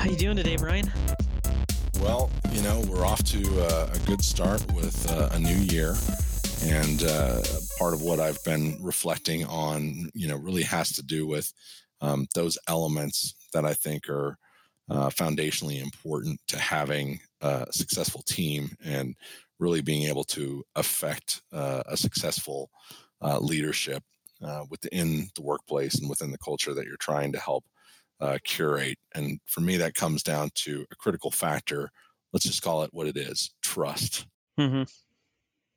How you doing today, Brian? Well, you know, we're off to uh, a good start with uh, a new year. And uh, part of what I've been reflecting on, you know, really has to do with um, those elements that I think are uh, foundationally important to having a successful team and really being able to affect uh, a successful uh, leadership within the workplace and within the culture that you're trying to help uh, curate. And for me, that comes down to a critical factor. Let's just call it what it is: trust. Mm-hmm.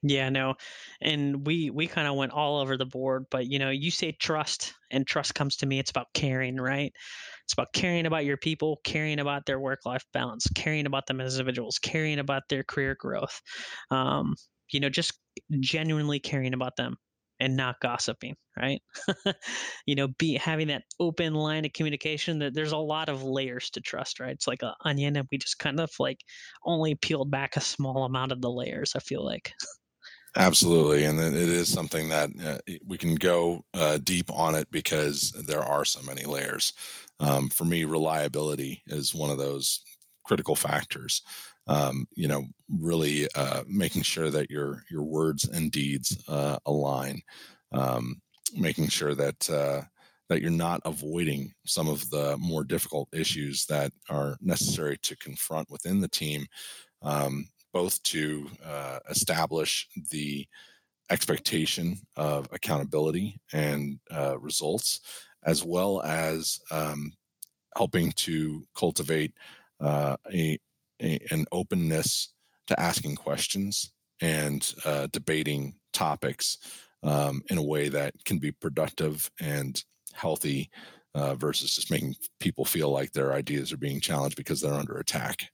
Yeah, no, and we we kind of went all over the board. But you know, you say trust, and trust comes to me. It's about caring, right? It's about caring about your people, caring about their work life balance, caring about them as individuals, caring about their career growth. Um, you know, just genuinely caring about them and not gossiping right you know be having that open line of communication that there's a lot of layers to trust right it's like an onion and we just kind of like only peeled back a small amount of the layers i feel like absolutely and it is something that uh, we can go uh, deep on it because there are so many layers. Um, for me reliability is one of those critical factors. Um, you know, really uh, making sure that your your words and deeds uh, align, um, making sure that uh, that you're not avoiding some of the more difficult issues that are necessary to confront within the team, um, both to uh, establish the expectation of accountability and uh, results, as well as um, helping to cultivate uh, a a, an openness to asking questions and uh, debating topics um, in a way that can be productive and healthy uh, versus just making people feel like their ideas are being challenged because they're under attack.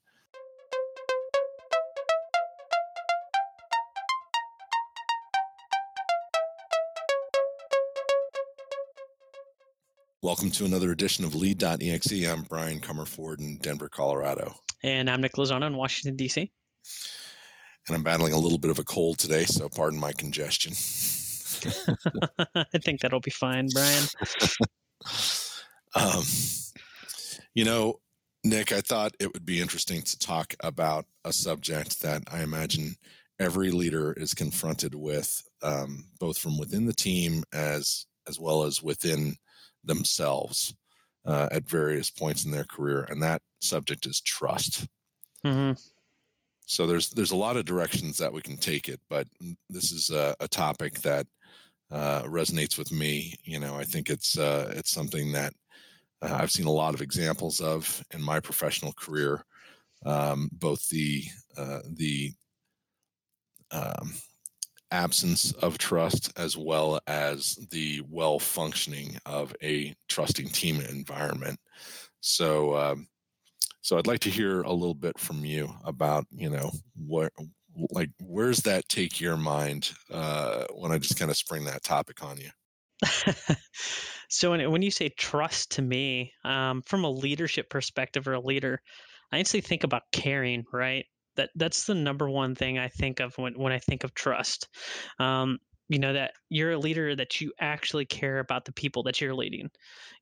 Welcome to another edition of Lead.exe. I'm Brian Comerford in Denver, Colorado. And I'm Nick Lozano in Washington, D.C. And I'm battling a little bit of a cold today, so pardon my congestion. I think that'll be fine, Brian. um, you know, Nick, I thought it would be interesting to talk about a subject that I imagine every leader is confronted with, um, both from within the team as as well as within themselves uh, at various points in their career, and that subject is trust. Mm-hmm. So there's there's a lot of directions that we can take it, but this is a, a topic that uh, resonates with me. You know, I think it's uh, it's something that uh, I've seen a lot of examples of in my professional career, um, both the uh, the um, absence of trust as well as the well functioning of a trusting team environment. So, um, so I'd like to hear a little bit from you about, you know, what, like, where's that take your mind uh, when I just kind of spring that topic on you? so when, when you say trust to me, um, from a leadership perspective or a leader, I instantly think about caring, right? That that's the number one thing I think of when when I think of trust. Um, you know that you're a leader that you actually care about the people that you're leading.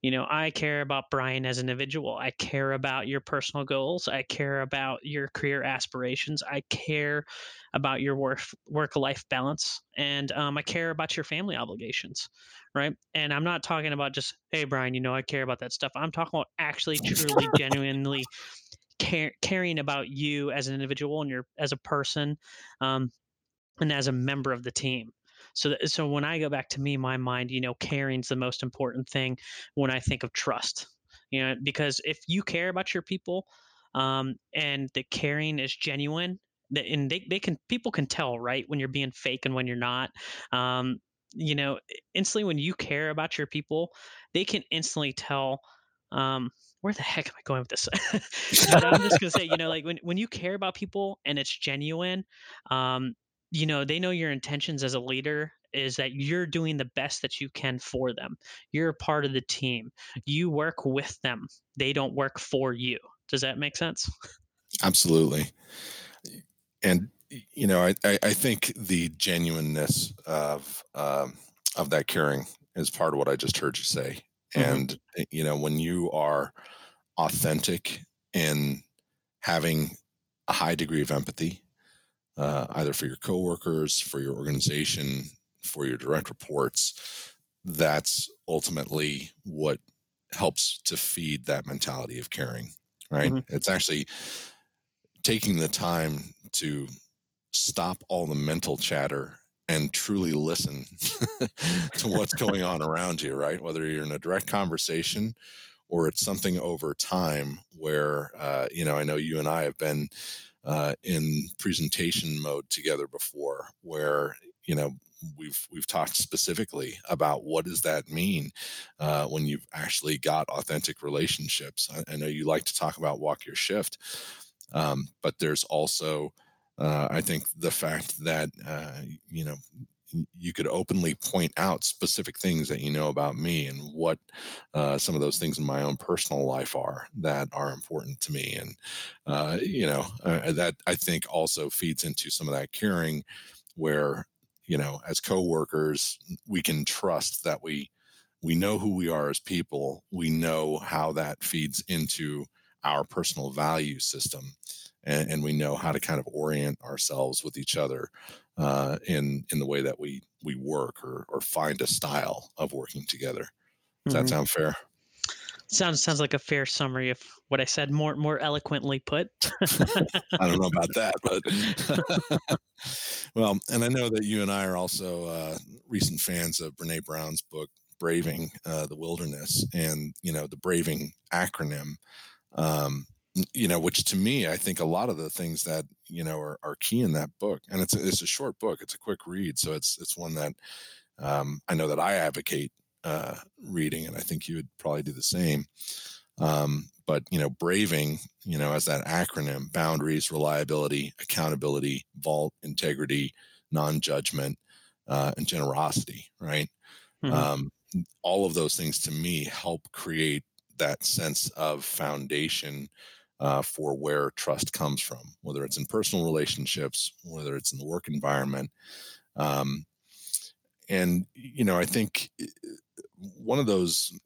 You know i care about brian as an individual. I care about your personal goals. I care about your career aspirations. I care about your work work life balance. And um, i care about your family obligations right? And i'm not talking about just hey brian you know i care about that stuff. I'm talking about actually truly genuinely care, caring about you as an individual and your as a person um, and as a member of the team. So that, so when i go back to me my mind you know caring's the most important thing when i think of trust you know because if you care about your people um, and the caring is genuine that and they, they can people can tell right when you're being fake and when you're not um, you know instantly when you care about your people they can instantly tell um, where the heck am I going with this? but I'm just gonna say, you know, like when when you care about people and it's genuine, um, you know, they know your intentions as a leader is that you're doing the best that you can for them. You're a part of the team. You work with them. They don't work for you. Does that make sense? Absolutely. And you know, I, I, I think the genuineness of um, of that caring is part of what I just heard you say. Hmm And eh, you know, when you are authentic in having a high degree of empathy, uh, either for your coworkers, for your organization, for your direct reports, that's ultimately what helps to feed that mentality of caring. Right? hmm It's actually taking the time to stop all the mental chatter and truly listen to what's going on around you, right? Whether you're in a direct conversation or it's something over time where, uh, you know, I know you and I have been uh, in presentation mode together before where, you know, we've we've talked specifically about what does that mean uh, when you've actually got authentic relationships. I, I know you like to talk about walk your shift, um, but there's also uh, I think the fact that uh, you know you could openly point out specific things that you know about me and what uh, some of those things in my own personal life are that are important to me. And uh, you know uh, that i think also feeds into some of that caring where you know as coworkers we can trust that we we know who we are as people. We know how that feeds into our personal value system and, and we know how to kind of orient ourselves with each other uh, in in the way that we we work or or find a style of working together. Does that hmm sound fair? Sounds sounds like a fair summary of what I said, more more eloquently put. I don't know about that, but well, and I know that you and I are also uh, recent fans of Brene Brown's book "Braving uh, the Wilderness," and you know the Braving acronym. Um, you know, which to me, I think a lot of the things that you know are, are key in that book, and it's a, it's a short book, it's a quick read, so it's it's one that um, I know that I advocate uh, reading, and I think you would probably do the same. Um, but you know, braving, you know, as that acronym: boundaries, reliability, accountability, vault, integrity, non-judgment, uh, and generosity. Right. hmm Um, all of those things to me help create that sense of foundation uh, for where trust comes from, whether it's in personal relationships, whether it's in the work environment. Um, and you know, I think eh, one of those,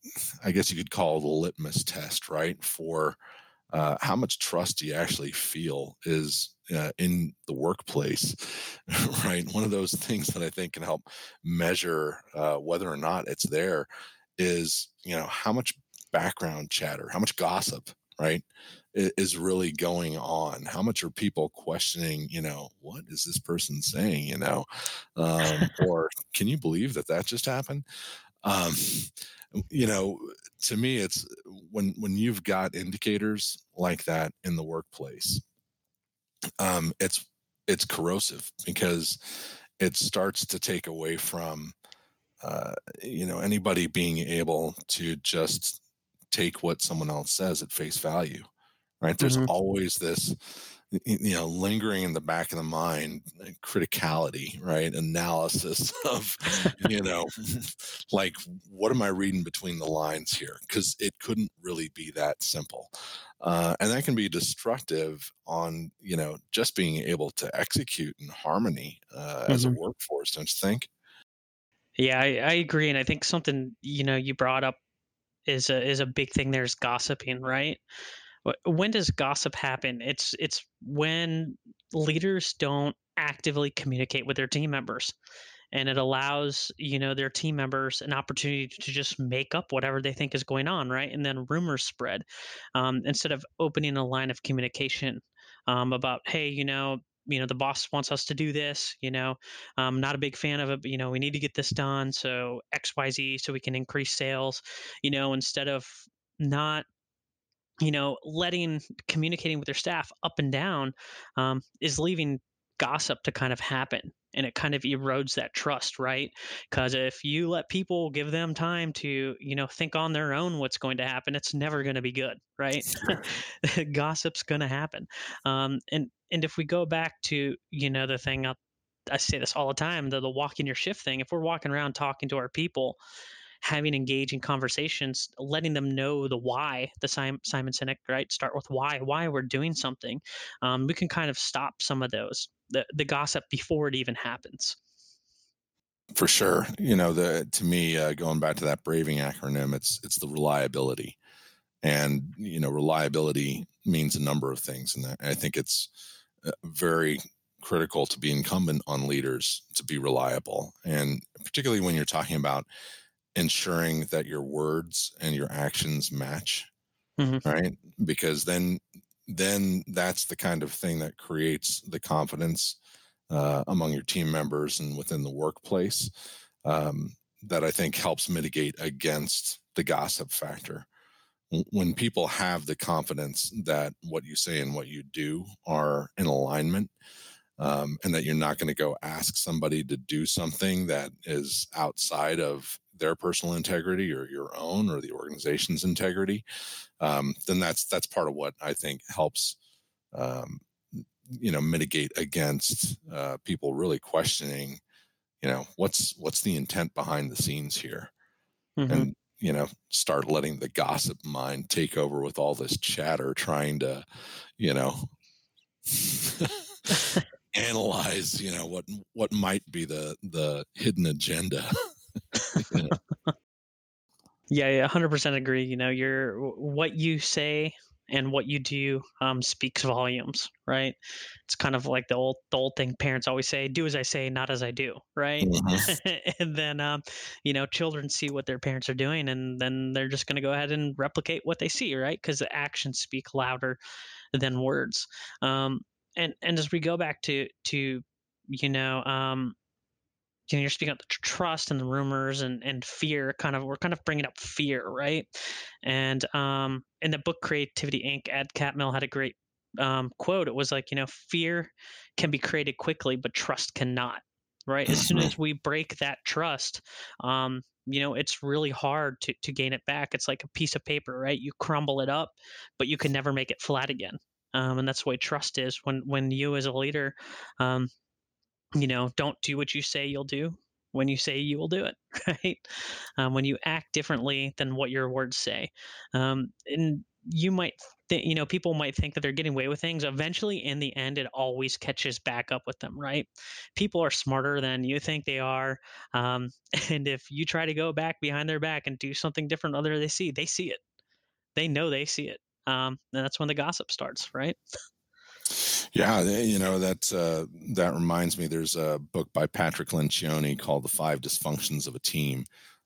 I guess you could call the litmus test, right, for uh, how much trust you actually feel is uh, in the workplace, right? One of those things that I think can help measure uh, whether or not it's there is, you know, how much background chatter, how much gossip, right, is really going on? How much are people questioning, you know, what is this person saying, you know, um, or can you believe that that just happened? Um, you know, to me, it's when when you've got indicators like that in the workplace, um, it's it's corrosive because it starts to take away from uh, you know anybody being able to just take what someone else says at face value right? There's hmm always this you know lingering in the back of the mind criticality right? Analysis of you know like what am i reading between the lines here? Because it couldn't really be that simple uh, and that can be destructive on you know just being able to execute in harmony uh, as a hmm workforce don't you think? Yeah, I, I agree, and I think something you know you brought up is a is a big thing. There's gossiping, right? Wh- When does gossip happen? It's it's when leaders don't actively communicate with their team members, and it allows you know their team members an opportunity to just make up whatever they think is going on, right? And then rumors spread um, instead of opening a line of communication um, about, hey, you know. You know, the boss wants us to do this. You know, I'm not a big fan of it, but you know, we need to get this done. So XYZ, so we can increase sales. You know, instead of not you know, letting communicating with their staff up and down um, is leaving gossip to kind of happen. And it kind of erodes that trust, right? Because if you let people give them time to, you know, think on their own what's going to happen, it's never going to be good, right? Gossip's going to happen. Um, and and if we go back to, you know, the thing I, I say this all the time, the the walking your shift thing. If we're walking around talking to our people having engaging conversations, letting them know the why, the Simon, Sinek, right? Start with why, why we're doing something. Um, we can kind of stop some of those, the, the gossip before it even happens. For sure. You know, the to me, uh, going back to that braving acronym, it's it's the reliability. And, you know, reliability means a number of things. And I think it's uh, very critical to be incumbent on leaders to be reliable. And particularly when you're talking about ensuring that your words and your actions match, mm-hmm. right? Because then then that's the kind of thing that creates the confidence uh, among your team members and within the workplace um, that I think helps mitigate against the gossip factor. When people have the confidence that what you say and what you do are in alignment, um, and that you're not going to go ask somebody to do something that is outside of their personal integrity or your own or the organization's integrity, um, then that's that's part of what I think helps um, you know mitigate against uh, people really questioning you know what's what's the intent behind the scenes here mm-hmm. and you know start letting the gossip mind take over with all this chatter trying to you know analyze you know what what might be the the hidden agenda yeah yeah 100% agree you know you're what you say and what you do um, speaks volumes, right? It's kind of like the old the old thing parents always say: "Do as I say, not as I do." Right? Mm-hmm. and then, um, you know, children see what their parents are doing, and then they're just going to go ahead and replicate what they see, right? Because the actions speak louder than words. Um, and and as we go back to to you know um, you know, you're speaking of the trust and the rumors and, and fear kind of we're kind of bringing up fear right? And um, in the book creativity inc ed catmull had a great um, quote. It was like you know fear can be created quickly but trust cannot right? As soon as we break that trust um, you know it's really hard to, to gain it back. It's like a piece of paper right? You crumble it up but you can never make it flat again. Um, and that's the way trust is when when you as a leader um, you know, don't do what you say you'll do when you say you will do it, right? Um, when you act differently than what your words say. Um, and you might, th- you know, people might think that they're getting away with things. Eventually, in the end, it always catches back up with them, right? People are smarter than you think they are. Um, and if you try to go back behind their back and do something different other than they see, they see it. They know they see it. Um, and that's when the gossip starts, right? Yeah, you know that uh, that reminds me. There's a book by Patrick Lencioni called "The Five Dysfunctions of a Team,"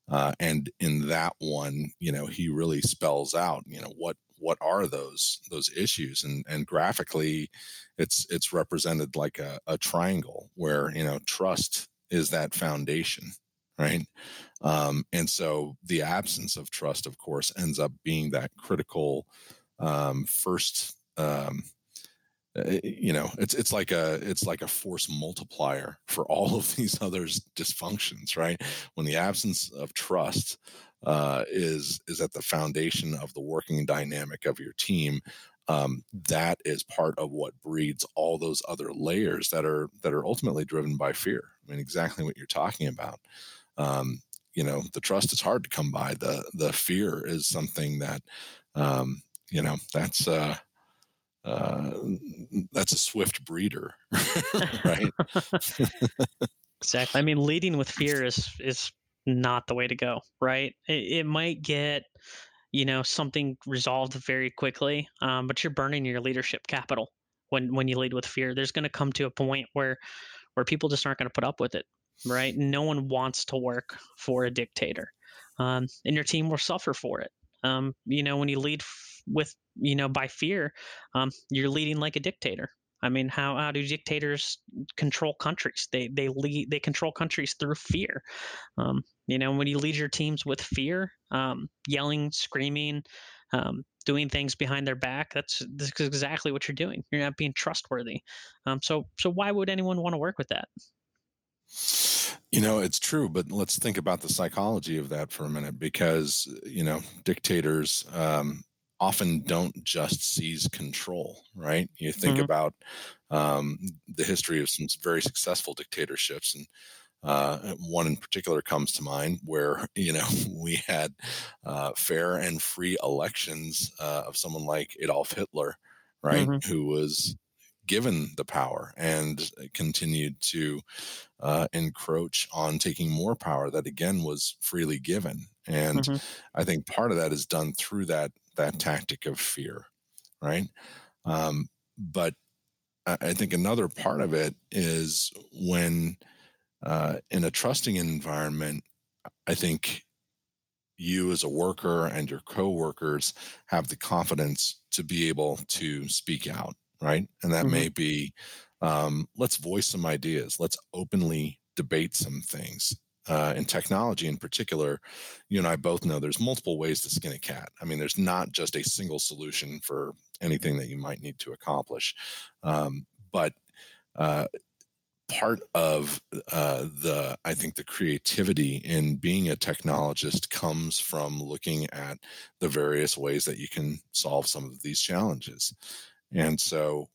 uh, and in that one, you know, he really spells out, you know, what what are those those issues, and and graphically, it's it's represented like a, a triangle where you know trust is that foundation, right? Um, and so the absence of trust, of course, ends up being that critical um, first. Um, you know it's it's like a it's like a force multiplier for all of these other dysfunctions right? When the absence of trust uh, is is at the foundation of the working dynamic of your team um, that is part of what breeds all those other layers that are that are ultimately driven by fear. I mean exactly what you're talking about. Um, you know the trust is hard to come by. The the fear is something that um, you know that's uh uh, that's a swift breeder, right? exactly. I mean, leading with fear is is not the way to go, right? It, it might get you know something resolved very quickly, um, but you're burning your leadership capital when when you lead with fear. There's going to come to a point where where people just aren't going to put up with it, right? No one wants to work for a dictator, um, and your team will suffer for it. Um, you know, when you lead with you know by fear um, you're leading like a dictator. I mean how, how do dictators control countries? They they lead they control countries through fear. Um, you know when you lead your teams with fear um, yelling screaming um, doing things behind their back that's, that's exactly what you're doing. You're not being trustworthy. Um, so so why would anyone want to work with that? You know, it's true, but let's think about the psychology of that for a minute because, you know, dictators um, often don't just seize control, right? You think mm-hmm. about um, the history of some very successful dictatorships, and Uh, one in particular comes to mind where you know we had uh, fair and free elections uh, of someone like Adolf Hitler, right, mm-hmm. who was given the power and continued to uh, encroach on taking more power that again was freely given. And mm-hmm. I think part of that is done through that that tactic of fear, right? Um, but I think another part of it is when uh, in a trusting environment, I think you as a worker and your coworkers have the confidence to be able to speak out, right? And that mm-hmm. may be um, let's voice some ideas, let's openly debate some things. Uh, in technology in particular, you and I both know there's multiple ways to skin a cat. I mean, there's not just a single solution for anything that you might need to accomplish. Um, but uh, part of uh, the i think the creativity in being a technologist comes from looking at the various ways that you can solve some of these challenges and so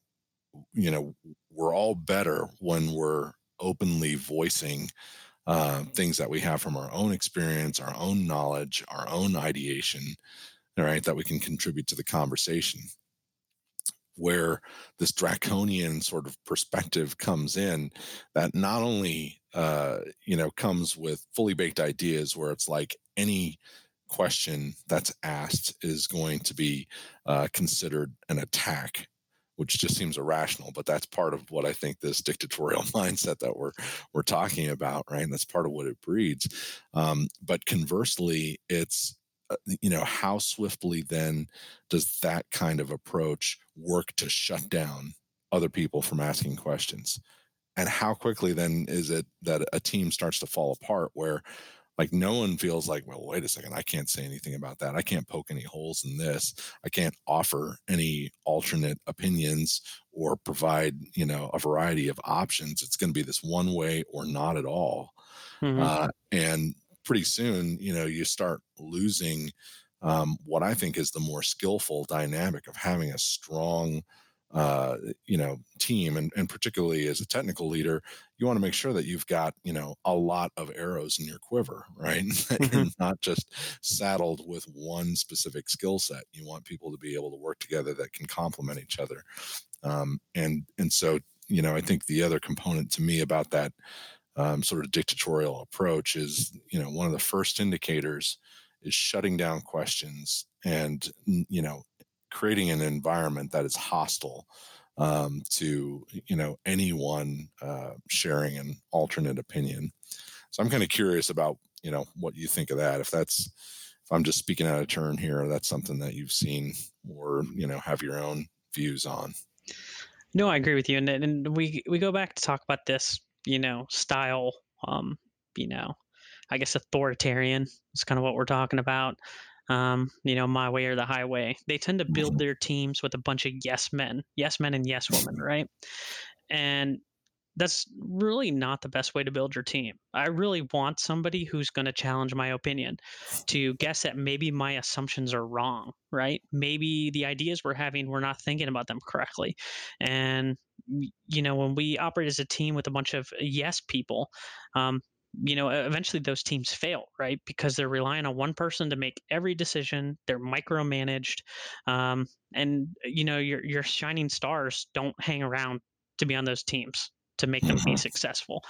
you know we're all better when we're openly voicing uh, things that we have from our own experience our own knowledge our own ideation right that we can contribute to the conversation. Where this draconian sort of perspective comes in that not only uh, you know comes with fully baked ideas where it's like any question that's asked is going to be uh, considered an attack which just seems irrational but that's part of what i think this dictatorial mindset that we're we're talking about right? And that's part of what it breeds. Um, but conversely it's uh, you know how swiftly then does that kind of approach work to shut down other people from asking questions? And how quickly then is it that a team starts to fall apart where like no one feels like well wait a second i can't say anything about that. I can't poke any holes in this. I can't offer any alternate opinions or provide you know a variety of options. It's going to be this one way or not at all. Mm-hmm. uh, and pretty soon, you know, you start losing um, what I think is the more skillful dynamic of having a strong, uh, you know, team, and, and particularly as a technical leader, you want to make sure that you've got, you know, a lot of arrows in your quiver, right? that mm-hmm. you're not just saddled with one specific skill set. You want people to be able to work together that can complement each other, um, and and so, you know, I think the other component to me about that um, sort of dictatorial approach is you know one of the first indicators is shutting down questions and you know creating an environment that is hostile um, to you know anyone uh, sharing an alternate opinion. So i'm kind of curious about you know what you think of that. If that's if i'm just speaking out of turn here that's something that you've seen or you know have your own views on. No i agree with you and, and we we go back to talk about this you know, style, um, you know, I guess authoritarian is kind of what we're talking about. Um, you know, my way or the highway. They tend to build mm-hmm. their teams with a bunch of yes men, yes men and yes women, right? And that's really not the best way to build your team. I really want somebody who's going to challenge my opinion, to guess that maybe my assumptions are wrong, right? Maybe the ideas we're having, we're not thinking about them correctly. And, you know, when we operate as a team with a bunch of yes people, um, you know, eventually those teams fail, right? Because they're relying on one person to make every decision. They're micromanaged, um, and you know, your your shining stars don't hang around to be on those teams to make them be mm-hmm. successful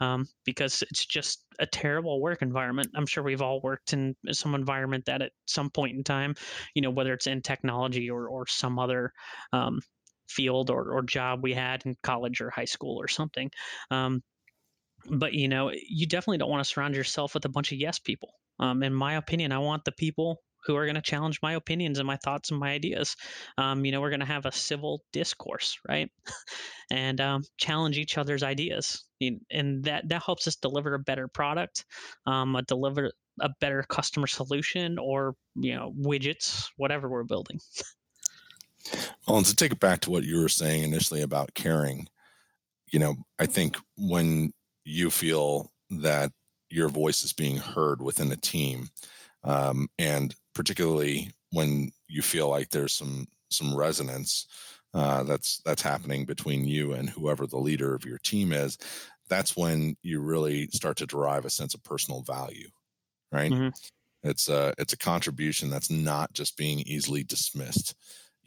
um, because it's just a terrible work environment i'm sure we've all worked in some environment that at some point in time you know whether it's in technology or, or some other um, field or, or job we had in college or high school or something um, but you know you definitely don't want to surround yourself with a bunch of yes people um, in my opinion i want the people who are going to challenge my opinions and my thoughts and my ideas. Um, you know, we're going to have a civil discourse, right? and um, challenge each other's ideas, and that that helps us deliver a better product, um, a deliver a better customer solution, or you know, widgets, whatever we're building. Well, and to take it back to what you were saying initially about caring, you know, I think when you feel that your voice is being heard within a team, um, and particularly when you feel like there's some some resonance uh, that's that's happening between you and whoever the leader of your team is, that's when you really start to derive a sense of personal value, right? hmm It's a it's a contribution that's not just being easily dismissed,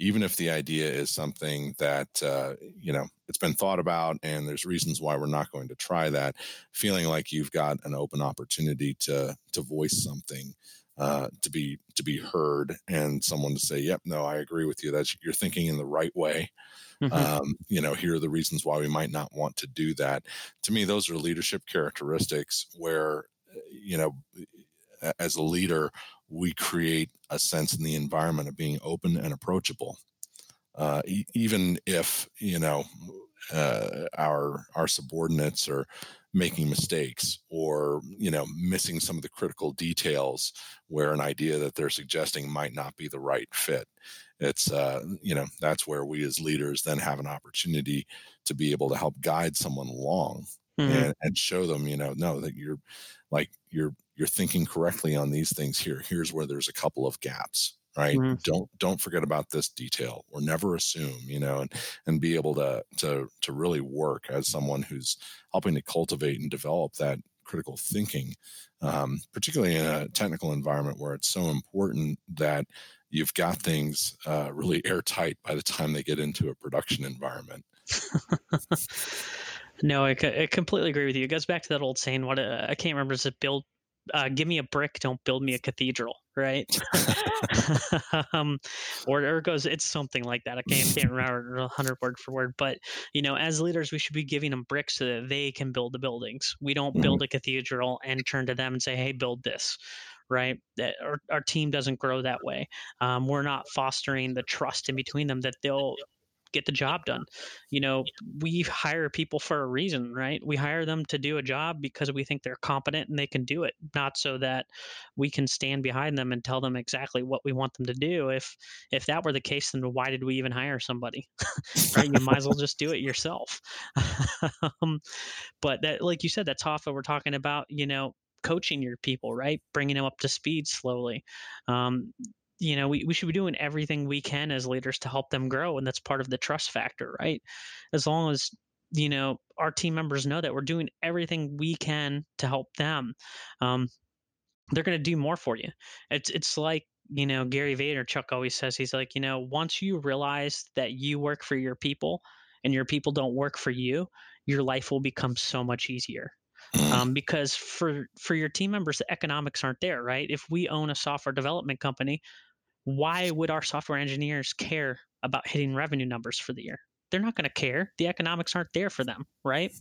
even if the idea is something that uh, you know it's been thought about and there's reasons why we're not going to try that. Feeling like you've got an open opportunity to to voice something, uh, to be to be heard, and someone to say, "Yep, no, I agree with you. That you're thinking in the right way." hmm um, you know here are the reasons why we might not want to do that to me those are leadership characteristics where uh, you know as a leader we create a sense in the environment of being open and approachable. Uh, e- even if you know uh, our our subordinates are making mistakes or you know missing some of the critical details where an idea that they're suggesting might not be the right fit it's uh, you know that's where we as leaders then have an opportunity to be able to help guide someone along hmm and, and show them you know no that you're like you're you're thinking correctly on these things here here's where there's a couple of gaps right hmm don't don't forget about this detail or never assume you know and and be able to to to really work as someone who's helping to cultivate and develop that critical thinking um, particularly in a technical environment where it's so important that you've got things uh, really airtight by the time they get into a production environment No, I, I completely agree with you. It goes back to that old saying. What uh, I can't remember is it build, uh, give me a brick, don't build me a cathedral, right? um, or, or it goes, it's something like that. I can't, can't remember a hundred word for word, but you know, as leaders, we should be giving them bricks so that they can build the buildings. We don't Mhm. build a cathedral and turn to them and say, "Hey, build this." Right? That our, our team doesn't grow that way. Um, we're not fostering the trust in between them that they'll get the job done. You know, we hire people for a reason, right? We hire them to do a job because we think they're competent and they can do it, not so that we can stand behind them and tell them exactly what we want them to do. If if that were the case, then why did we even hire somebody? right? You might as well just do it yourself. um, but that, like you said, that's often we're talking about, you know, coaching your people, right? Bringing them up to speed slowly. Um, you know, we, we should be doing everything we can as leaders to help them grow. And that's part of the trust factor, right? As long as, you know, our team members know that we're doing everything we can to help them, um, they're going to do more for you. It's, it's like, you know, Gary Vaynerchuk always says, he's like, you know, once you realize that you work for your people and your people don't work for you, your life will become so much easier Mm, um, because for for your team members the economics aren't there right if we own a software development company why would our software engineers care about hitting revenue numbers for the year? They're not going to care. The economics aren't there for them right?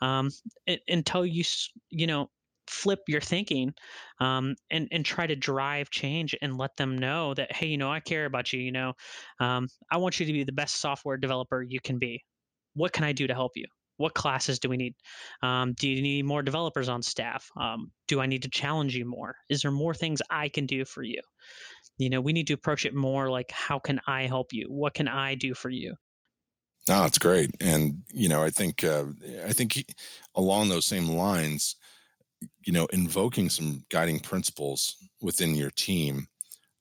Um, it, until you you know flip your thinking um, and and try to drive change and let them know that hey you know i care about you you know um, i want you to be the best software developer you can be. What can i do to help you? What classes do we need? Um, do you need more developers on staff? Um, do i need to challenge you more? Is there more things i can do for you you know we need to approach it more like how can i help you? What can i do for you? No it's great and you know i think uh, i think he- along those same lines you know invoking some guiding principles within your team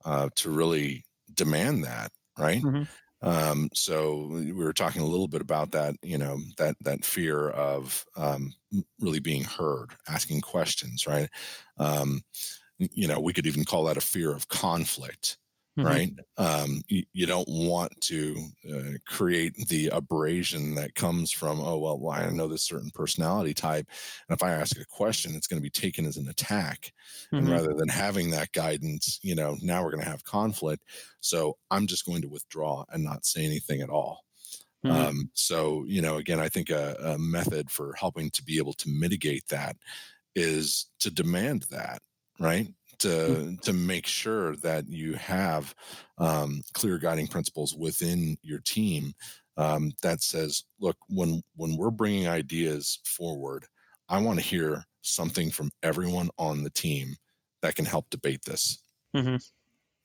uh, to really demand that right? Hmm um, so we were talking a little bit about that you know that that fear of um, really being heard asking questions right? Um, you know we could even call that a fear of conflict hmm right? Um, you, you don't want to uh, create the abrasion that comes from oh well, i know this certain personality type and if i ask a question it's going to be taken as an attack and hmm rather than having that guidance you know now we're going to have conflict so i'm just going to withdraw and not say anything at all. Hmm um, so you know again i think a, a method for helping to be able to mitigate that is to demand that right? To to make sure that you have um, clear guiding principles within your team um, that says look when when we're bringing ideas forward i want to hear something from everyone on the team that can help debate this. Hmm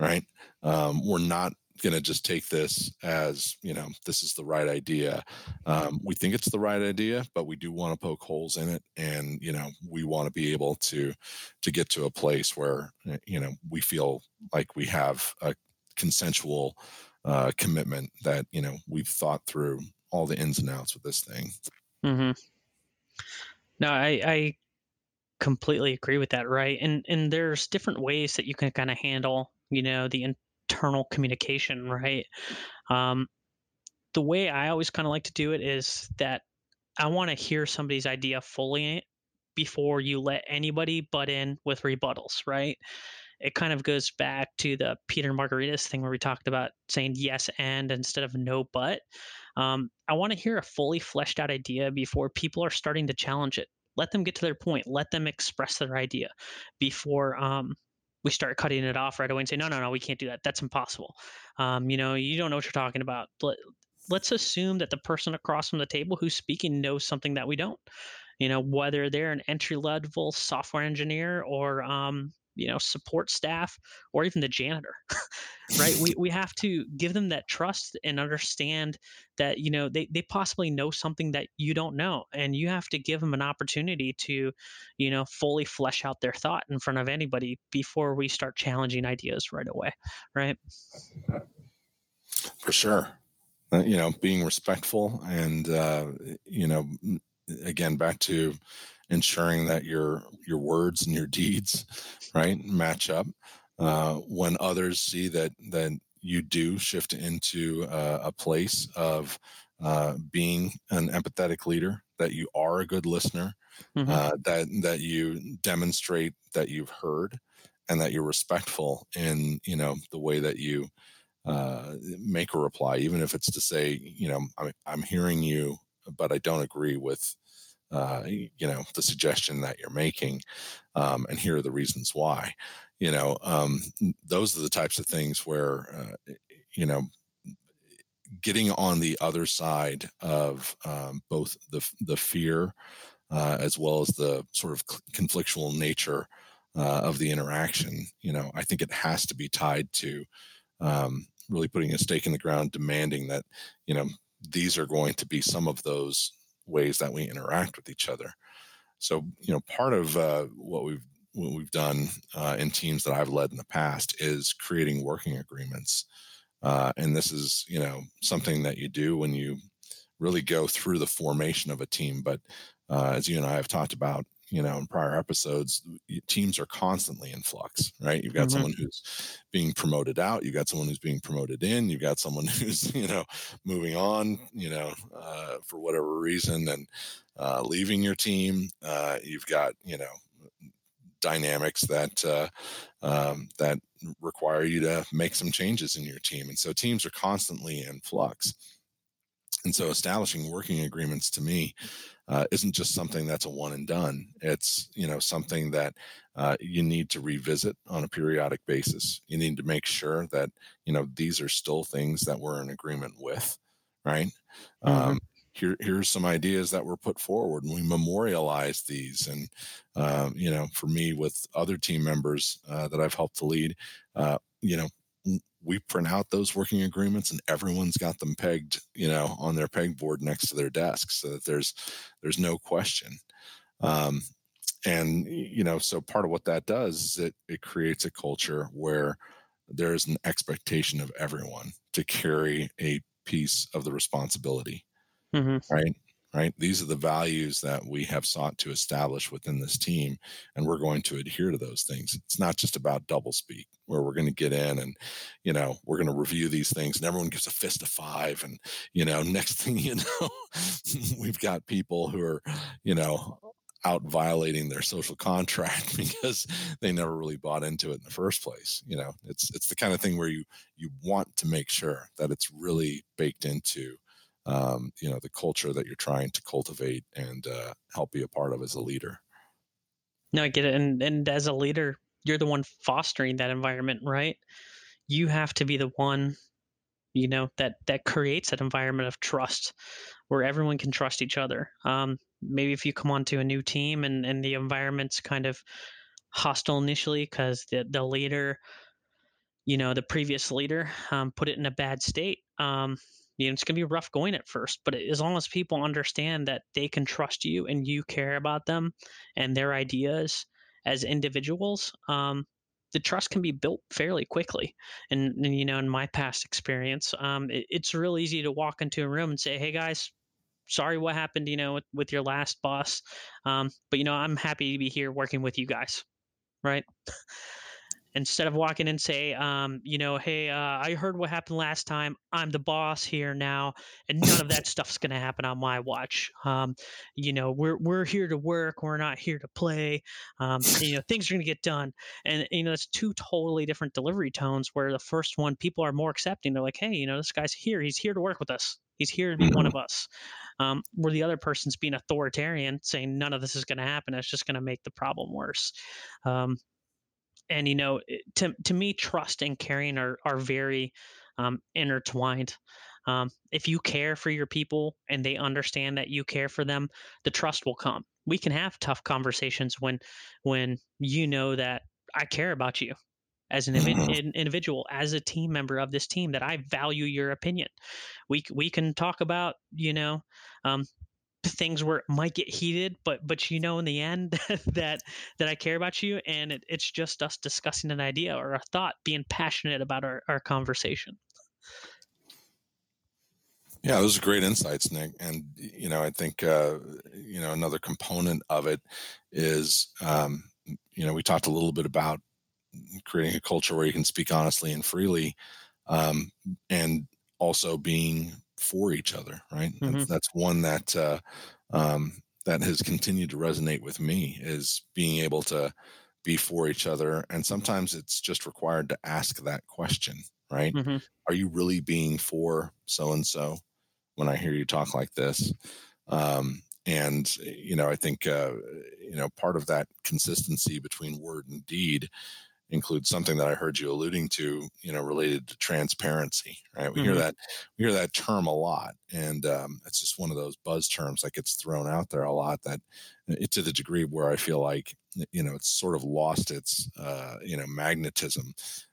right? Um, we're not going to just take this as you know this is the right idea. Um, we think it's the right idea, but we do want to poke holes in it, and you know we want to be able to to get to a place where uh, you know we feel like we have a consensual uh, commitment that you know we've thought through all the ins and outs with this thing. mm-hmm. No, I, I completely agree with that, right? And and there's different ways that you can kind of handle, you know, the internal communication, right? Um, the way I always kind of like to do it is that I want to hear somebody's idea fully before you let anybody butt in with rebuttals, right? It kind of goes back to the Peter Margaritis thing where we talked about saying yes and instead of no but. Um, I want to hear a fully fleshed out idea before people are starting to challenge it. Let them get to their point. Let them express their idea before um, we start cutting it off right away and say, no, no, no, we can't do that. That's impossible. Um, you know, you don't know what you're talking about. Let, let's assume that the person across from the table who's speaking knows something that we don't. You know, whether they're an entry level software engineer or um, you know support staff or even the janitor right? We, we have to give them that trust and understand that you know they, they possibly know something that you don't know and you have to give them an opportunity to you know fully flesh out their thought in front of anybody before we start challenging ideas right away right? For sure. Uh, you know being respectful and uh, you know again back to ensuring that your your words and your deeds right match up uh, when others see that that you do shift into uh, a place of uh, being an empathetic leader that you are a good listener mm-hmm. Uh, that that you demonstrate that you've heard and that you're respectful in you know the way that you uh, make a reply even if it's to say you know I'm, I'm hearing you but i don't agree with uh, you know the suggestion that you're making um, and here are the reasons why you know um, those are the types of things where uh, you know getting on the other side of um, both the the fear uh, as well as the sort of conflictual nature uh, of the interaction you know i think it has to be tied to um, really putting a stake in the ground demanding that you know these are going to be some of those ways that we interact with each other. So, you know, part of uh, what we've what we've done uh, in teams that I've led in the past is creating working agreements, uh, and this is you know something that you do when you really go through the formation of a team. But uh, as you and I have talked about, you know in prior episodes teams are constantly in flux right? You've got mm-hmm. someone who's being promoted out you've got someone who's being promoted in you've got someone who's you know moving on you know uh, for whatever reason and uh, leaving your team. Uh, you've got you know dynamics that uh, um, that require you to make some changes in your team and so teams are constantly in flux and so establishing working agreements to me uh, isn't just something that's a one and done. It's you know something that uh, you need to revisit on a periodic basis. You need to make sure that you know these are still things that we're in agreement with, right? Mm-hmm. Um, here, here's some ideas that were put forward, and we memorialize these. And um, you know, for me, with other team members uh, that I've helped to lead, uh, you know, we print out those working agreements and everyone's got them pegged you know on their pegboard next to their desk so that there's there's no question um, and you know so part of what that does is it it creates a culture where there's an expectation of everyone to carry a piece of the responsibility mm-hmm. right right? These are the values that we have sought to establish within this team, and we're going to adhere to those things. It's not just about double speak, where we're going to get in and, you know, we're going to review these things, and everyone gives a fist of five, and you know, next thing you know, we've got people who are, you know, out violating their social contract because they never really bought into it in the first place you know it's it's the kind of thing where you you want to make sure that it's really baked into um, you know the culture that you're trying to cultivate and uh, help be a part of as a leader. No i get it and and as a leader you're the one fostering that environment right? You have to be the one you know that that creates that environment of trust where everyone can trust each other. Um, maybe if you come onto a new team and and the environment's kind of hostile initially because the the leader you know the previous leader um, put it in a bad state um, you know, it's going to be rough going at first, but as long as people understand that they can trust you and you care about them and their ideas as individuals, um, the trust can be built fairly quickly. And, and you know, in my past experience, um, it, it's real easy to walk into a room and say, "Hey, guys, sorry what happened, you know, with, with your last boss. Um, but you know, I'm happy to be here working with you guys. Right. Instead of walking in and say, um, you know, hey, uh, I heard what happened last time. I'm the boss here now, and none of that stuff's going to happen on my watch. Um, you know, we're we're here to work. We're not here to play. Um, you know, things are going to get done, and you know, it's two totally different delivery tones. Where the first one, people are more accepting. They're like, hey, you know, this guy's here. He's here to work with us. He's here to be one of us. Um, where the other person's being authoritarian, saying none of this is going to happen. It's just going to make the problem worse. Um, and you know to to me trust and caring are are very um, intertwined. Um, if you care for your people and they understand that you care for them the trust will come. We can have tough conversations when when you know that i care about you as an mm-hmm. individual as a team member of this team that i value your opinion. We we can talk about you know um, things where it might get heated but but you know in the end that that i care about you and it, it's just us discussing an idea or a thought being passionate about our, our conversation. Yeah those are great insights nick and you know i think uh, you know another component of it is um, you know we talked a little bit about creating a culture where you can speak honestly and freely um, and also being for each other, right? Mm-hmm. That's, that's, one that uh, um, that has continued to resonate with me is being able to be for each other, and sometimes it's just required to ask that question, right? Mm-hmm. Are you really being for so and so? When I hear you talk like this, um, and you know, I think uh, you know part of that consistency between word and deed includes something that I heard you alluding to, you know, related to transparency, right? We mm-hmm. hear that, we hear that term a lot. And um, it's just one of those buzz terms that gets thrown out there a lot that it, uh, to the degree where I feel like, you know, it's sort of lost its, uh, you know, magnetism.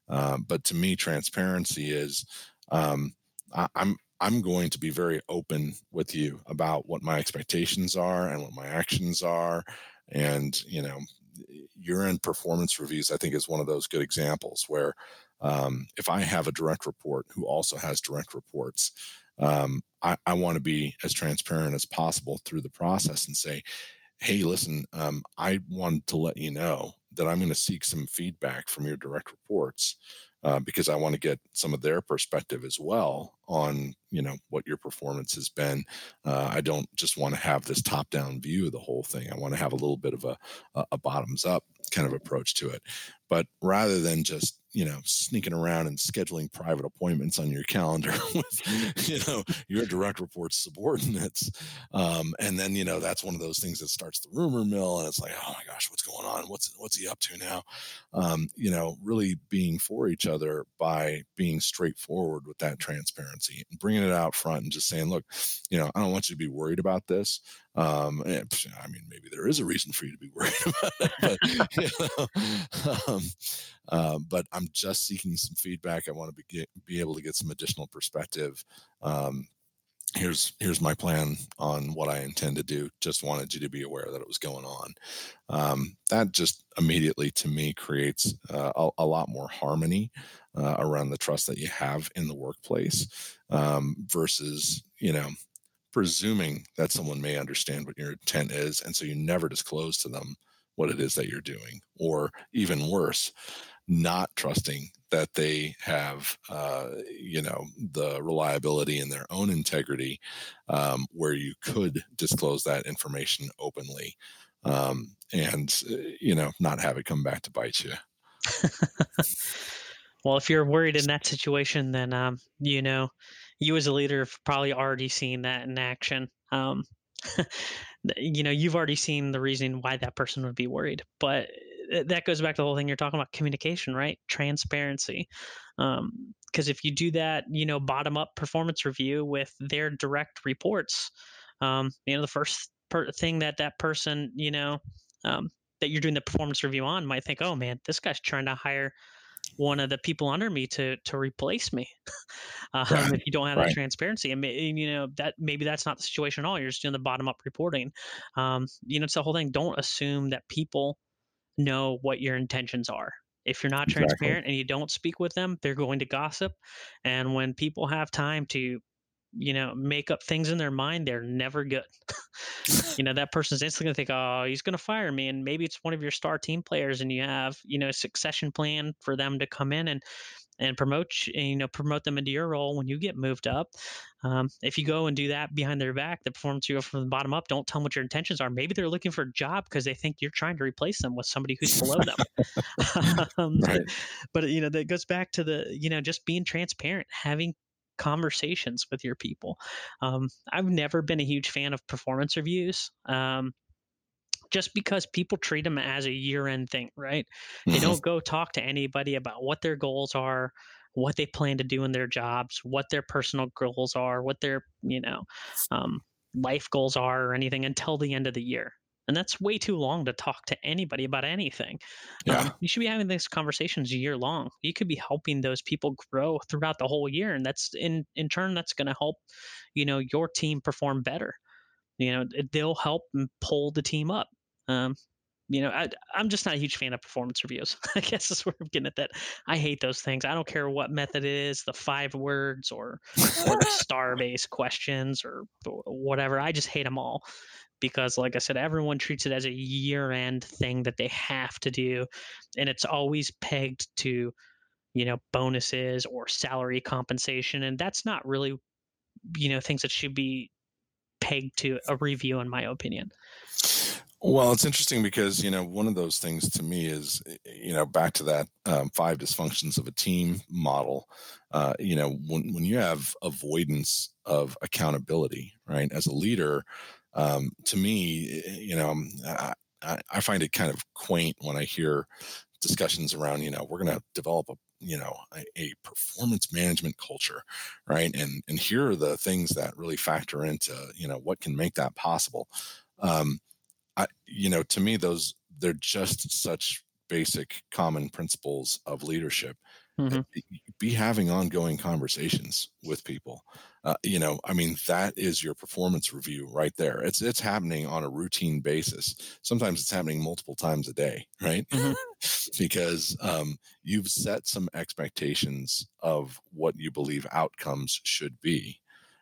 Um, but to me, transparency is, um, I, I'm, I'm going to be very open with you about what my expectations are and what my actions are and you know urine performance reviews, I think, is one of those good examples where um, if I have a direct report who also has direct reports, um, I, I want to be as transparent as possible through the process and say, hey, listen, um, I wanted to let you know that I'm going to seek some feedback from your direct reports uh, because I want to get some of their perspective as well on you know what your performance has been. Uh, I don't just want to have this top down view of the whole thing. I want to have a little bit of a, a bottoms up kind of approach to it. But rather than just you know sneaking around and scheduling private appointments on your calendar with you know your direct reports subordinates. Um, and then you know that's one of those things that starts the rumor mill and it's like oh my gosh what's going on? What's what's he up to now? Um, you know really being for each other by being straightforward with that transparency and bringing it out front and just saying look you know i don't want you to be worried about this um, I mean, maybe there is a reason for you to be worried about it, but, you know, um, uh, but I'm just seeking some feedback. I want to be, get, be able to get some additional perspective. Um, here's here's my plan on what I intend to do. Just wanted you to be aware that it was going on. Um, that just immediately to me creates uh, a, a, lot more harmony uh, around the trust that you have in the workplace um, versus you know presuming that someone may understand what your intent is. And so you never disclose to them what it is that you're doing. Or even worse, not trusting that they have, uh, you know, the reliability in their own integrity um, where you could disclose that information openly um, and, uh, you know, not have it come back to bite you. well, if you're worried in that situation, then, um, you know, you as a leader have probably already seen that in action. Um, you know, you've already seen the reason why that person would be worried. But eh, that goes back to the whole thing you're talking about communication, right? Transparency. Because um, if you do that, you know, bottom up performance review with their direct reports, um, you know, the first per- thing that that person, you know, um, that you're doing the performance review on might think, oh man, this guy's trying to hire one of the people under me to to replace me um, right. if you don't have right. that transparency and, you know that maybe that's not the situation at all you're just doing the bottom up reporting um, you know it's the whole thing don't assume that people know what your intentions are if you're not transparent exactly. and you don't speak with them they're going to gossip and when people have time to you know make up things in their mind they're never good. You know that person's instantly going to think oh he's going to fire me and maybe it's one of your star team players and you have you know a succession plan for them to come in and and promote you know promote them into your role when you get moved up. Um, if you go and do that behind their back the performance you go from the bottom up don't tell them what your intentions are. Maybe they're looking for a job because they think you're trying to replace them with somebody who's below them. Um, right. but you know that goes back to the you know just being transparent having conversations with your people um, i've never been a huge fan of performance reviews um, just because people treat them as a year end thing, right? Mm-hmm. They don't go talk to anybody about what their goals are, what they plan to do in their jobs, what their personal goals are, what their, you know, um, life goals are or anything until the end of the year. And that's way too long to talk to anybody about anything. Yeah. Um, you should be having these conversations year long. You could be helping those people grow throughout the whole year. And that's in, in turn, that's going to help, you know, your team perform better. You know, they'll help pull the team up um, you know, I, I'm just not a huge fan of performance reviews. I guess that's where I'm getting at that. I hate those things. I don't care what method it is, the five words or, or the star based questions or, or whatever. I just hate them all because, like I said, everyone treats it as a year end thing that they have to do. And it's always pegged to, you know, bonuses or salary compensation. And that's not really, you know, things that should be pegged to a review, in my opinion. Well, it's interesting because you know one of those things to me is eh, you know back to that um, five dysfunctions of a team model. Uh, you know when when you have avoidance of accountability, right? As a leader, um, to me, eh, you know, I, I find it kind of quaint when I hear discussions around you know we're going to develop a you know a, a, performance management culture right and and here are the things that really factor into you know what can make that possible um, I, you know, to me, those they're just such basic common principles of leadership. Mm-hmm. Be having ongoing conversations with people. Uh, you know, I mean, that is your performance review right there. It's it's happening on a routine basis. Sometimes it's happening multiple times a day, right? Mm-hmm. because um, you've set some expectations of what you believe outcomes should be,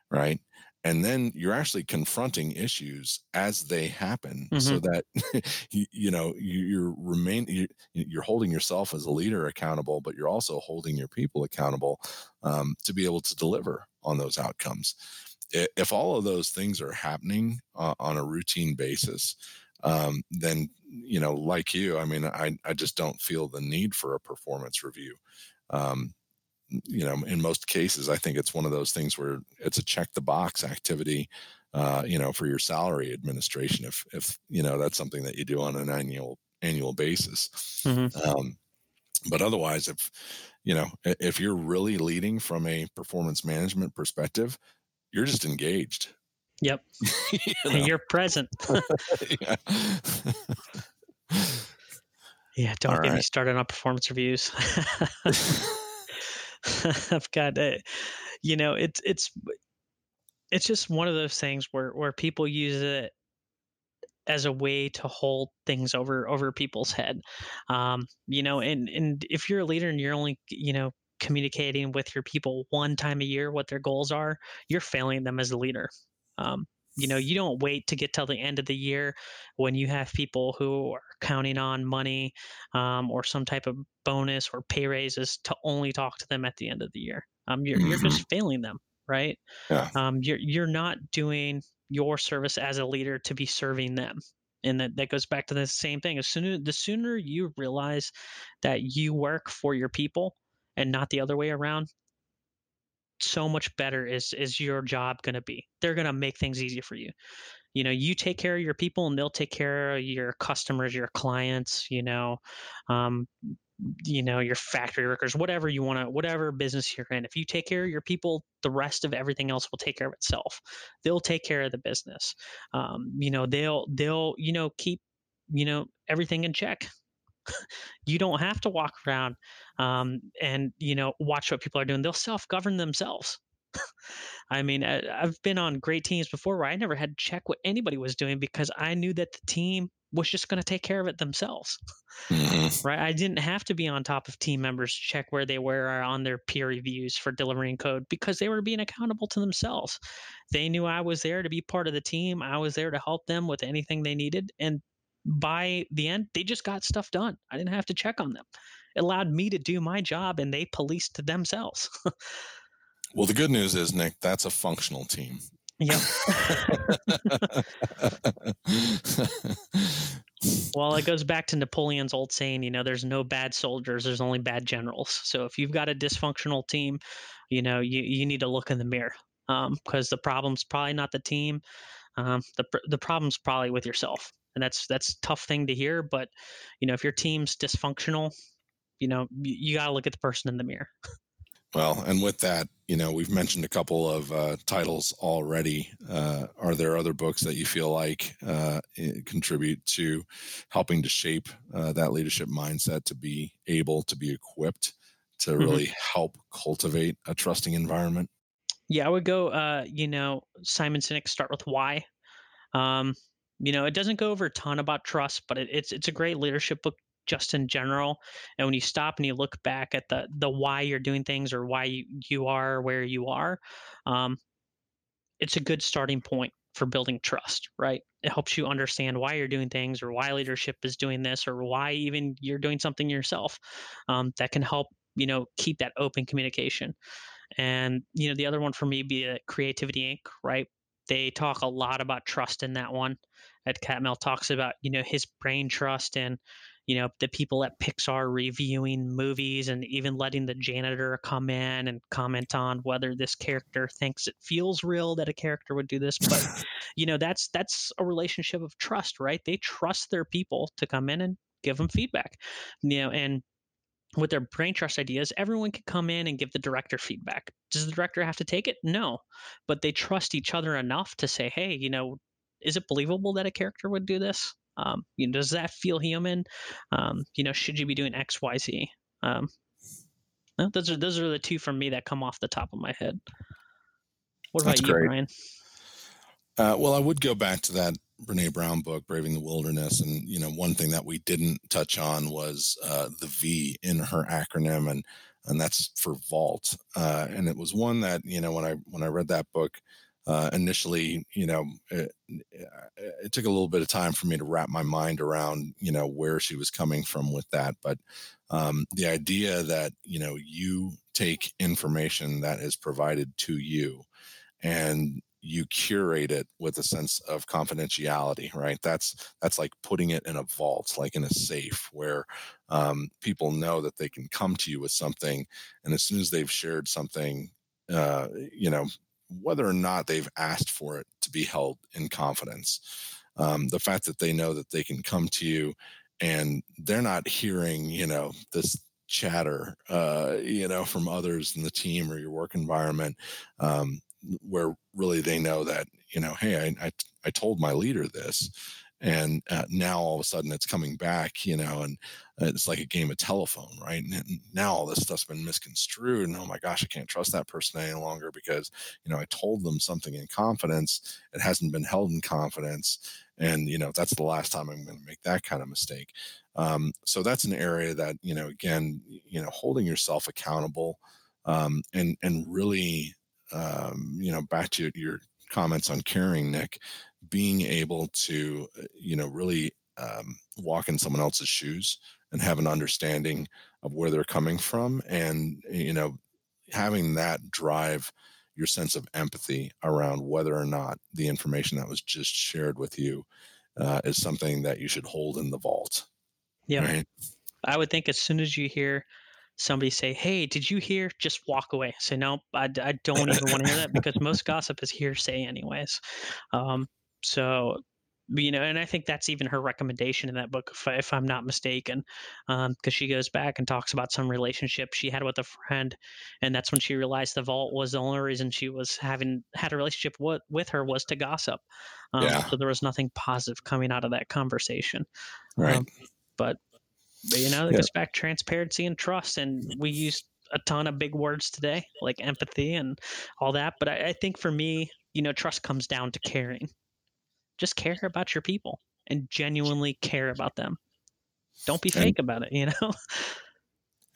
right? And then you're actually confronting issues as they happen mm-hmm. so that you, you, know you, are remain you, you're holding yourself as a leader accountable but you're also holding your people accountable um, to be able to deliver on those outcomes if all of those things are happening uh, on a routine basis um, then you know like you i mean I, I just don't feel the need for a performance review um, you know, in most cases, I think it's one of those things where it's a check the box activity, uh, you know, for your salary administration. If, if, you know, that's something that you do on an annual, annual basis. Mm-hmm. Um, but otherwise, if, you know, if you're really leading from a performance management perspective, you're just engaged. Yep. you know? You're present. yeah. yeah. Don't All get right. me started on performance reviews. I've got a, you know, it's it's it's just one of those things where where people use it as a way to hold things over over people's head. Um, you know and and if you're a leader and you're only you know communicating with your people one time a year what their goals are you're failing them as a leader. Um, you know you don't wait to get till the end of the year when you have people who are counting on money um, or some type of bonus or pay raises to only talk to them at the end of the year um, you're, mm-hmm. you're just failing them right yeah. um, you're, you're not doing your service as a leader to be serving them and that, that goes back to the same thing as soon the sooner you realize that you work for your people and not the other way around so much better is is your job going to be. They're going to make things easy for you. You know you take care of your people and they'll take care of your customers your clients you know um, you know your factory workers whatever you want to whatever business you're in. If you take care of your people the rest of everything else will take care of itself. They'll take care of the business. Um, you know they'll they'll you know keep you know everything in check you don't have to walk around um, and you know watch what people are doing. They'll self-govern themselves. I mean, I, have been on great teams before where I never had to check what anybody was doing because I knew that the team was just going to take care of it themselves. Mhm. right? I didn't have to be on top of team members to check where they were on their peer reviews for delivering code because they were being accountable to themselves. They knew I was there to be part of the team. I was there to help them with anything they needed. And by the end, they just got stuff done. I didn't have to check on them. It allowed me to do my job and they policed themselves. Well, the good news is, Nick, that's a functional team. yep. Well, it goes back to Napoleon's old saying, you know, there's no bad soldiers, there's only bad generals. So if you've got a dysfunctional team, you know, you, you need to look in the mirror because the problem's probably not the team. Um, the the problem's probably with yourself, and that's that's a tough thing to hear. But you know, if your team's dysfunctional, you know, you, you got to look at the person in the mirror. well, and with that, you know, we've mentioned a couple of uh, titles already. Uh, are there other books that you feel like uh, contribute to helping to shape uh, that leadership mindset to be able to be equipped to Mhm. really help cultivate a trusting environment? Yeah, I would go. Uh, you know, Simon Sinek start with why. Um, you know, it doesn't go over a ton about trust, but it, it's it's a great leadership book just in general. And when you stop and you look back at the the why you're doing things or why you, you are where you are, um, it's a good starting point for building trust, right? It helps you understand why you're doing things or why leadership is doing this or why even you're doing something yourself. Um, that can help you know keep that open communication. And you know, the other one for me be Creativity Inc. Right? They talk a lot about trust in that one. Ed Catmull talks about you know his brain trust and you know the people at Pixar reviewing movies and even letting the janitor come in and comment on whether this character thinks it feels real that a character would do this. But you know that's that's a relationship of trust, right? They trust their people to come in and give them feedback. You know, and with their brain trust ideas, everyone can come in and give the director feedback. Does the director have to take it? No. But they trust each other enough to say, hey, you know, is it believable that a character would do this? Um, you know, does that feel human? Um, you know, should you be doing X, Y, Z? Um, no, those are those are the two from me that come off the top of my head. What about That's you, great. Brian? Uh, well, I would go back to that Brene Brown book, Braving the Wilderness, and you know, one thing that we didn't touch on was uh, the V in her acronym, and and that's for Vault. Uh, and it was one that you know when I when I read that book uh, initially, you know, it, it took a little bit of time for me to wrap my mind around you know where she was coming from with that, but um, the idea that you know you take information that is provided to you and you curate it with a sense of confidentiality right? That's that's like putting it in a vault like in a safe where um, people know that they can come to you with something and as soon as they've shared something uh, you know whether or not they've asked for it to be held in confidence um, the fact that they know that they can come to you and they're not hearing you know this chatter uh, you know from others in the team or your work environment um, where really they know that you know hey i i, I told my leader this and uh, now all of a sudden it's coming back you know and it's like a game of telephone right? And now all this stuff's been misconstrued and oh my gosh i can't trust that person any longer because you know i told them something in confidence. It hasn't been held in confidence and you know that's the last time i'm going to make that kind of mistake. Um, so that's an area that you know again you know holding yourself accountable um, and and really um, you know, back to your comments on caring, Nick, being able to, uh, you know, really um, walk in someone else's shoes and have an understanding of where they're coming from, and you know, having that drive your sense of empathy around whether or not the information that was just shared with you uh, is something that you should hold in the vault. Yeah, Right. I would think as soon as you hear somebody say, "Hey, did you hear?" Just walk away. Say, "No, I, I don't even want to hear that," because most gossip is hearsay, anyways. Um, so, you know, and I think that's even her recommendation in that book, if, if I'm not mistaken, because um, she goes back and talks about some relationship she had with a friend, and that's when she realized the vault was the only reason she was having had a relationship with, with her was to gossip. Um, Yeah. So there was nothing positive coming out of that conversation. Right. Um, but but you know, it Yeah. goes back transparency and trust, and we use a ton of big words today, like empathy and all that. But I, I think for me, you know, trust comes down to caring. Just care about your people. and genuinely care about them. Don't be fake and, about it, you know?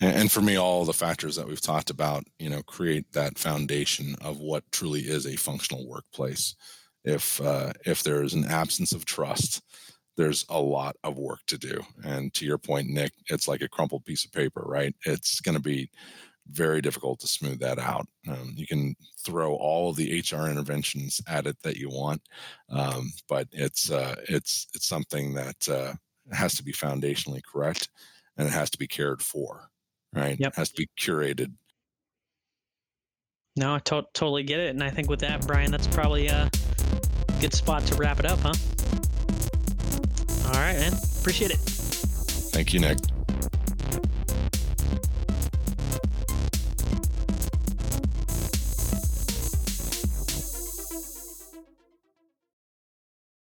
and for me all the factors that we've talked about you know create that foundation of what truly is a functional workplace if uh, if there is an absence of trust there's a lot of work to do and to your point nick it's like a crumpled piece of paper right it's going to be very difficult to smooth that out um, you can throw all of the hr interventions at it that you want um, but it's uh, it's it's something that uh, has to be foundationally correct and it has to be cared for right? Yep. It has to be curated. No, I to- totally get it. And I think with that, Brian, that's probably a good spot to wrap it up, huh? All right, man. Appreciate it. Thank you, Nick.